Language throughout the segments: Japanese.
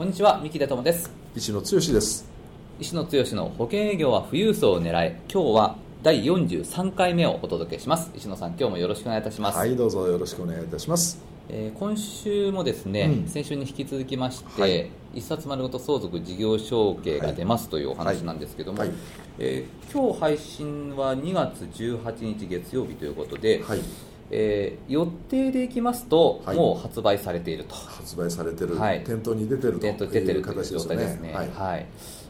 こんにちは三木田智です。石野剛です。石野剛の保険営業は富裕層を狙い今日は第43回目をお届けします。石野さん今日もよろしくお願いいたします。はいどうぞよろしくお願いいたします。えー、今週もですね、うん、先週に引き続きまして、はい、一冊丸ごと相続事業承継が出ますというお話なんですけども、はい。はい、えー、今日配信は2月18日月曜日ということで、はい、えー、予定でいきますと、もう発売されていると。発売されてる、店頭に出てるという出てる形ですね。ですね。はい。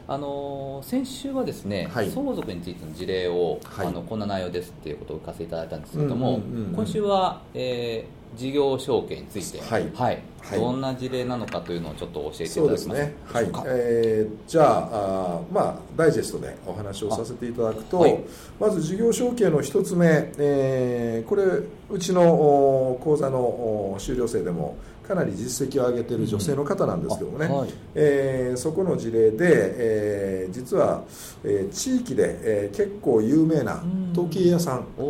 あの先週はですね、はい、相続についての事例を、はい、あのこんな内容ですっていうことを聞かせていただいたんですけれども、今週は、えー、事業承継について、はい、はい、どんな事例なのかというのをちょっと教えていただけますね、はい。えー、じゃああ、まあ、ダイジェストでお話をさせていただくと、はい、まず事業承継の一つ目、えー、これうちの講座の修了生でもかなり実績を上げている女性の方なんですけどもね、うんはい、えー、そこの事例で、えー、実は、えー、地域で、えー、結構有名な時計屋さんと、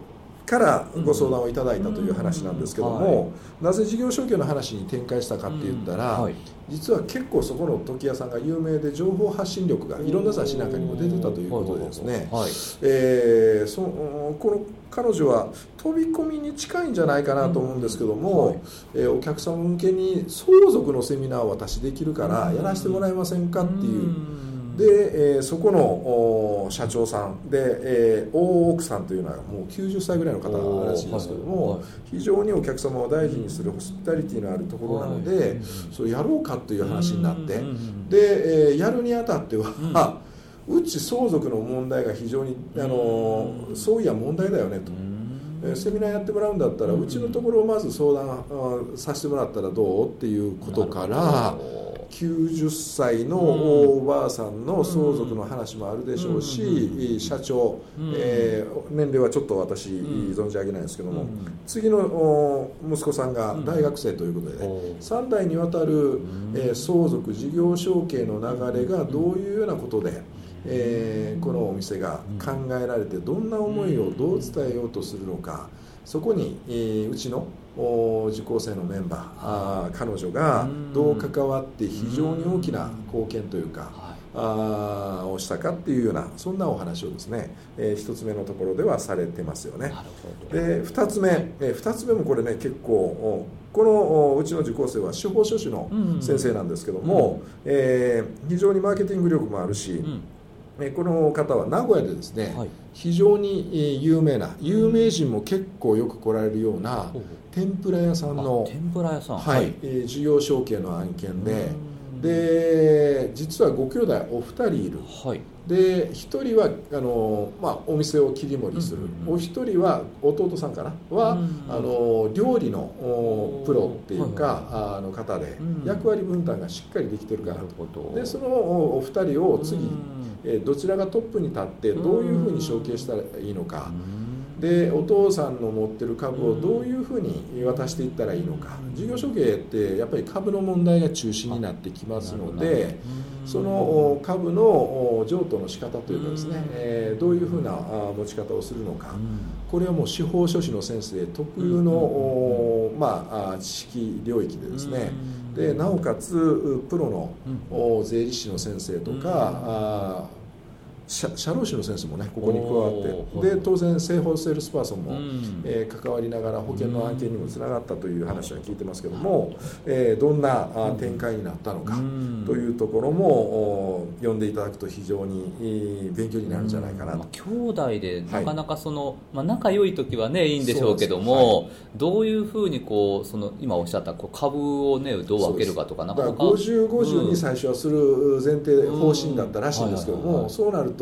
うんからご相談をいただいたという話なんですけども、なぜ事業承継の話に展開したかって言ったら、実は結構そこの時屋さんが有名で情報発信力がいろんな雑誌なんかにも出てたということでですね、えそこの彼女は飛び込みに近いんじゃないかなと思うんですけども、はい、えー、お客様向けに相続のセミナーを私できるからやらせてもらえませんかっていう。で、えー、そこの社長さん。で、えー、大奥さんというのはもう90歳ぐらいの方らしいんですけども、はい、非常にお客様を大事にするホスピタリティのあるところなので、はい、そうやろうかという話になって、で、えー、やるにあたっては、うち相続の問題が非常に、あのそういや問題だよねと。セミナーやってもらうんだったらうちのところをまず相談させてもらったらどうっていうことから90歳のおばあさんの相続の話もあるでしょうし、社長、えー、年齢はちょっと私存じ上げないんですけども、次の息子さんが大学生ということで、ね、3代にわたる、えー、相続事業承継の流れがどういうようなことで、えー、このお店が考えられてどんな思いをどう伝えようとするのかそこに、えー、うちの受講生のメンバーあ彼女がどう関わって非常に大きな貢献というかあをしたかっていうようなそんなお話をですね、えー、1つ目のところではされてますよね。で2つ目、えー、2つ目もこれね結構このうちの受講生は司法書士の先生なんですけども、うん、えー、非常にマーケティング力もあるし、うんこの方は名古屋でですね、はい、非常に有名な有名人も結構よく来られるような天ぷら屋さんの天ぷら屋さん。はい、えー、事業承継の案件でで実はご兄弟お二人いる、はい、で一人はあの、まあ、お店を切り盛りする、うんうん、お一人は弟さんかな？は、うんうん、あの料理のプロっていうか、はい、あの方で、役割分担がしっかりできてるからでそのお二人を次、うん、えどちらがトップに立ってどういうふうに承継したらいいのか。うんでお父さんの持ってる株をどういうふうに渡していったらいいのか。事業承継ってやっぱり株の問題が中心になってきますのでその株の譲渡の仕方というかですね、えどういうふうな持ち方をするのか。これはもう司法書士の先生特有の、まあ、知識領域でですね。でなおかつプロの税理士の先生とか社社労士の先生もねここに加わってで当然生保セールスパーソンも、うん、えー、関わりながら保険の案件にもつながったという話は聞いてますけども、えー、どんな展開になったのかというところも読んでいただくと非常に勉強になるんじゃないかなと、まあ、兄弟でなかなかその、はい、まあ、仲良い時はねいいんでしょうけども、はい、どういうふうにこうその今おっしゃったこう株をねどう分けるかとかなかなか。50、50に最初はする前提、方針だったらしいんですけども、そうなると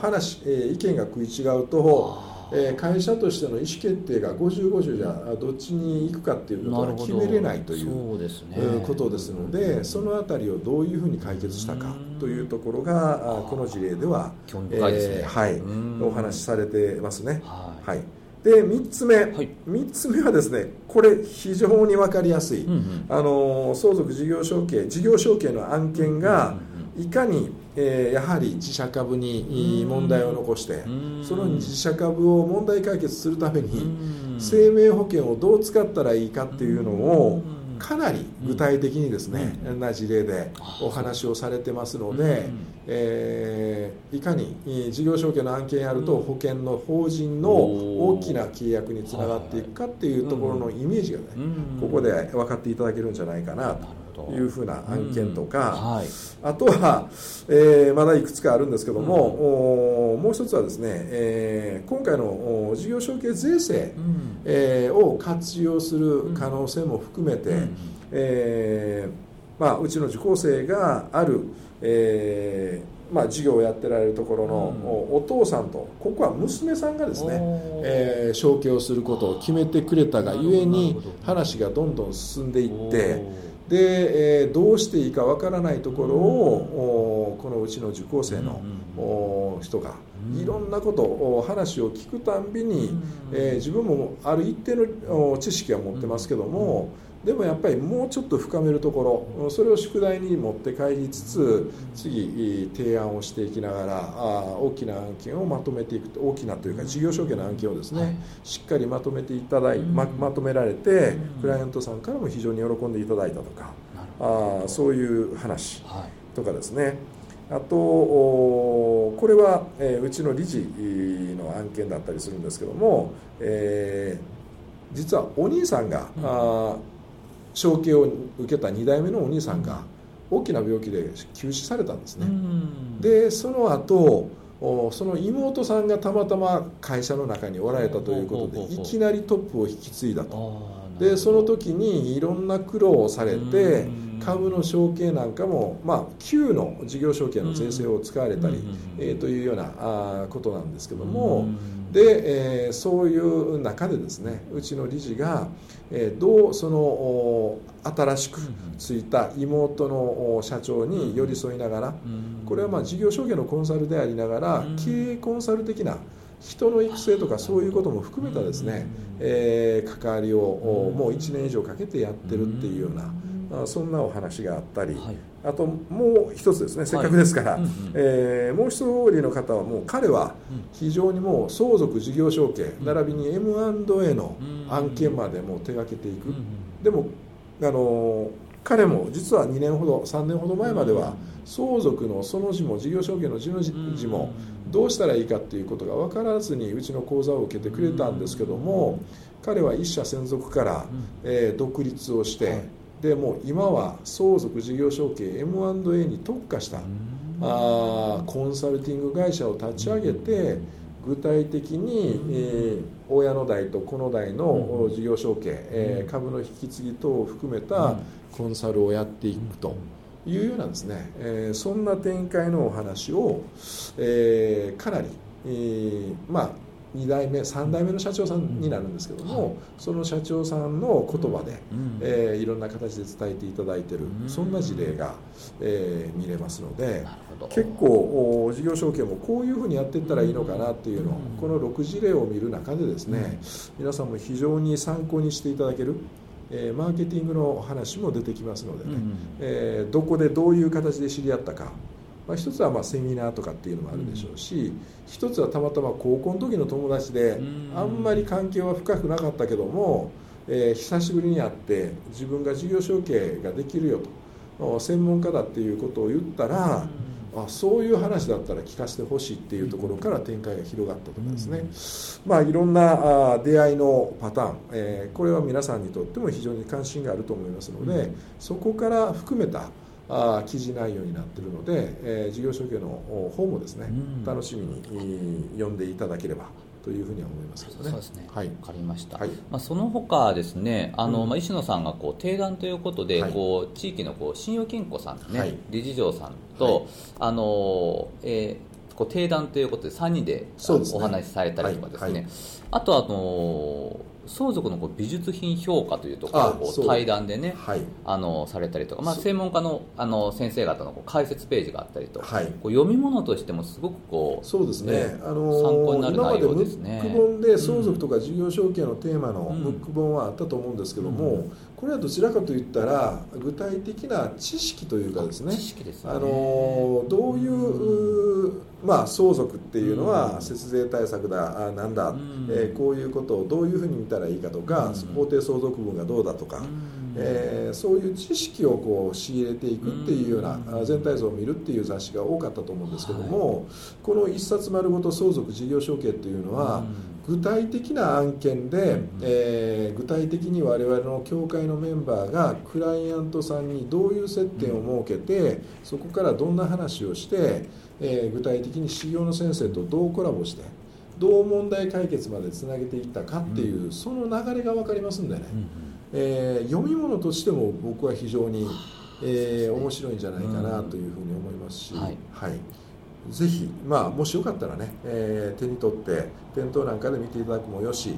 話、えー、意見が食い違うとえー、会社としての意思決定が5050じゃどっちに行くかっていうことは決めれないというです、ね、ことですのでその辺りをどういうふうに解決したかというところがこの事例では、えー、はい、お話しされてますね。はい、で3つ目、はい、3つ目はですねこれ非常に分かりやすい、うんうん、あの相続事業承継事業承継の案件が、いかに、えー、やはり自社株に問題を残してその自社株を問題解決するために生命保険をどう使ったらいいかっていうのをかなり具体的にですね、うん、な事例でお話をされてますので、うん、えー、いかに事業承継の案件やると保険の法人の大きな契約につながっていくかっていうところのイメージがね、ここで分かっていただけるんじゃないかなというふうな案件とか、はい、あとは、えー、まだいくつかあるんですけども、もう一つはですね、えー、今回の事業承継税制、えー、を活用する可能性も含めて、うん、えー、まあ、うちの受講生がある、えーまあ、事業をやってられるところのお父さんとここは娘さんがですね、えー、承継をすることを決めてくれたがゆえに話がどんどん進んでいってで、えー、どうしていいかわからないところをこのうちの受講生の人がいろんなことを話を聞くたんびに、えー、自分もある一定の知識は持ってますけどもでもやっぱりもうちょっと深めるところそれを宿題に持って帰りつつ次提案をしていきながらあ大きな案件をまとめていく大きなというか事業承継の案件をですね、はい、しっかりまとめていただいままとめられてクライアントさんからも非常に喜んでいただいたとかあそういう話とかですね、あとこれは、えー、うちの理事の案件だったりするんですけども、えー、実はお兄さんが、うん、あ承継を受けた2代目のお兄さんが大きな病気で急死されたんですね、うん、でその後その妹さんがたまたま会社の中におられたということでいきなりトップを引き継いだと。でその時にいろんな苦労をされて株の承継なんかも、まあ、旧の事業承継の税制を使われたり、えー、というようなあことなんですけどもで、えー、そういう中でですねうちの理事が、えー、どうその新しくついた妹の社長に寄り添いながらこれはまあ事業承継のコンサルでありながら経営コンサル的な人の育成とかそういうことも含めたですね、えー、関わりをもう1年以上かけてやってるっていうような。あそんなお話があったり、はい、あともう一つですねせっかくですから、はい、えー、もう一人の方はもう彼は非常にもう相続事業承継、並びに M&A の案件までも手がけていく、でもあの彼も実は2年ほど3年ほど前までは相続のその字も事業承継の字の字もどうしたらいいかっていうことが分からずにうちの講座を受けてくれたんですけども彼は一社専属から、えー、独立をして、でもう今は相続事業承継 M&A に特化したあコンサルティング会社を立ち上げて具体的に、えー、親の代と子の代の事業承継、えー、株の引き継ぎ等を含めたコンサルをやっていくと。いうようなですね、えー、そんな展開のお話を、えー、かなり、えー、まあ2代目3代目の社長さんになるんですけども、はい、その社長さんの言葉で、うん、えー、いろんな形で伝えていただいてる、うん、そんな事例が、えー、見れますので結構事業承継もこういうふうにやっていったらいいのかなっていうのを、この6事例を見る中でですね、皆さんも非常に参考にしていただける。えー、マーケティングの話も出てきますのでね、うん、えー、どこでどういう形で知り合ったかまあ、一つはまあセミナーとかっていうのもあるでしょうし、一つはたまたま高校の時の友達であんまり関係は深くなかったけども、えー、久しぶりに会って自分が事業承継ができるよと専門家だっていうことを言ったら、あそういう話だったら聞かせてほしいっていうところから展開が広がったとかですね、まあ、いろんなあ出会いのパターン、えー、これは皆さんにとっても非常に関心があると思いますので、そこから含めたあ記事内容になっているので、えー、事業承継の方もですね、うん、楽しみに読んでいただければというふうには思いますけどね。そうですね。はい、分かりました。はい、まあその他ですね、あの、うん、まあ石野さんがこう提談ということで、はい、こう地域のこう信用金庫さんね、はい、理事長さんと、あのえーこう定談ということで3人で、ね、お話しされたりとかですね、あとあのー相続のこう美術品評価というところを対談でねあ、はい、あのされたりとか、まあ、専門家のあの先生方のこう解説ページがあったりと、はい、こう読み物としてもすごくこうそうですね、ねあのー、参考になる内容ですね。今までムック本で相続とか事業承継のテーマのムック本はあったと思うんですけども、うん、これはどちらかといったら具体的な知識というかですね、ね、あのどういう、まあ、相続っていうのは節税対策だあなんだ、えー、こういうことをどういうふうに見たらいいかとか、法定相続分がどうだとか、えー、そういう知識をこう仕入れていくっていうような全体像を見るっていう雑誌が多かったと思うんですけども、この一冊丸ごと相続事業承継っていうのは、具体的な案件で、えー、具体的に我々の協会のメンバーがクライアントさんにどういう接点を設けてそこからどんな話をして、えー、具体的に修行の先生とどうコラボしてどう問題解決までつなげていったかっていう、その流れが分かりますんでね、えー、読み物としても僕は非常に、えー、面白いんじゃないかなというふうに思いますし。はい、はいぜひ、まあ、もしよかったらね、えー、手に取って店頭なんかで見ていただくもよし、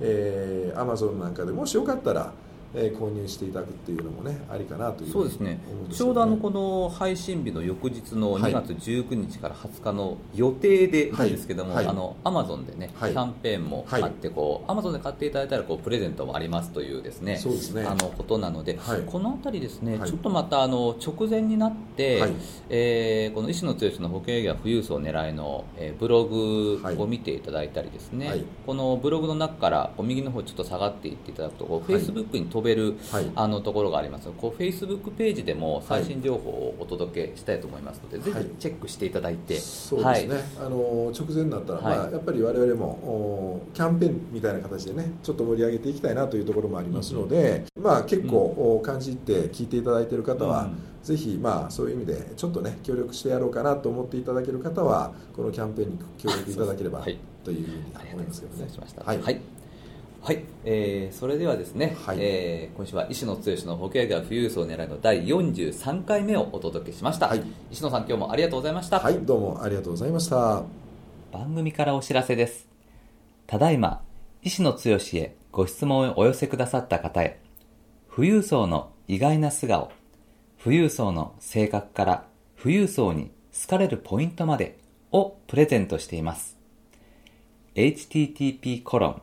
えー、Amazon なんかでもしよかったらえー、購入していただくっていうのもねありかなというそうですね、ね、ちょうどあのこの配信日の翌日の2月19日から20日の予定でなんですけども、はい、あのアマゾンでね、はい、キャンペーンもあって、こうアマゾンで買っていただいたらこうプレゼントもありますというですねそうですね。あのことなので、はい、この辺りですね、ちょっとまたあの直前になって、はい、えー、この石野剛の保険営業富裕層狙いの、えー、ブログを見ていただいたりですね、このブログの中からこう右の方ちょっと下がっていっていただくとこう、フェイスブックに飛べる、はい。あのところがあります。こうフェイスブックページでも最新情報をお届けしたいと思いますので、はい、ぜひチェックしていただいて、そうですね、あの直前になったら、まあ、やっぱり我々もキャンペーンみたいな形でねちょっと盛り上げていきたいなというところもありますので、うん、まあ、結構感じて聞いていただいている方は、うん。ぜひ、まあ、そういう意味でちょっとね協力してやろうかなと思っていただける方はこのキャンペーンに協力いただければ、はい、というふうに思いますけどね。はい、はいはい、えー、それではですね、はい、えー、今週は石野剛の保険が富裕層を狙いの第43回目をお届けしました、はい、石野さん今日もありがとうございました。はいどうもありがとうございました。番組からお知らせです。ただいま石野剛へご質問をお寄せくださった方へ富裕層の意外な素顔富裕層の性格から富裕層に好かれるポイントまでをプレゼントしています。http コロン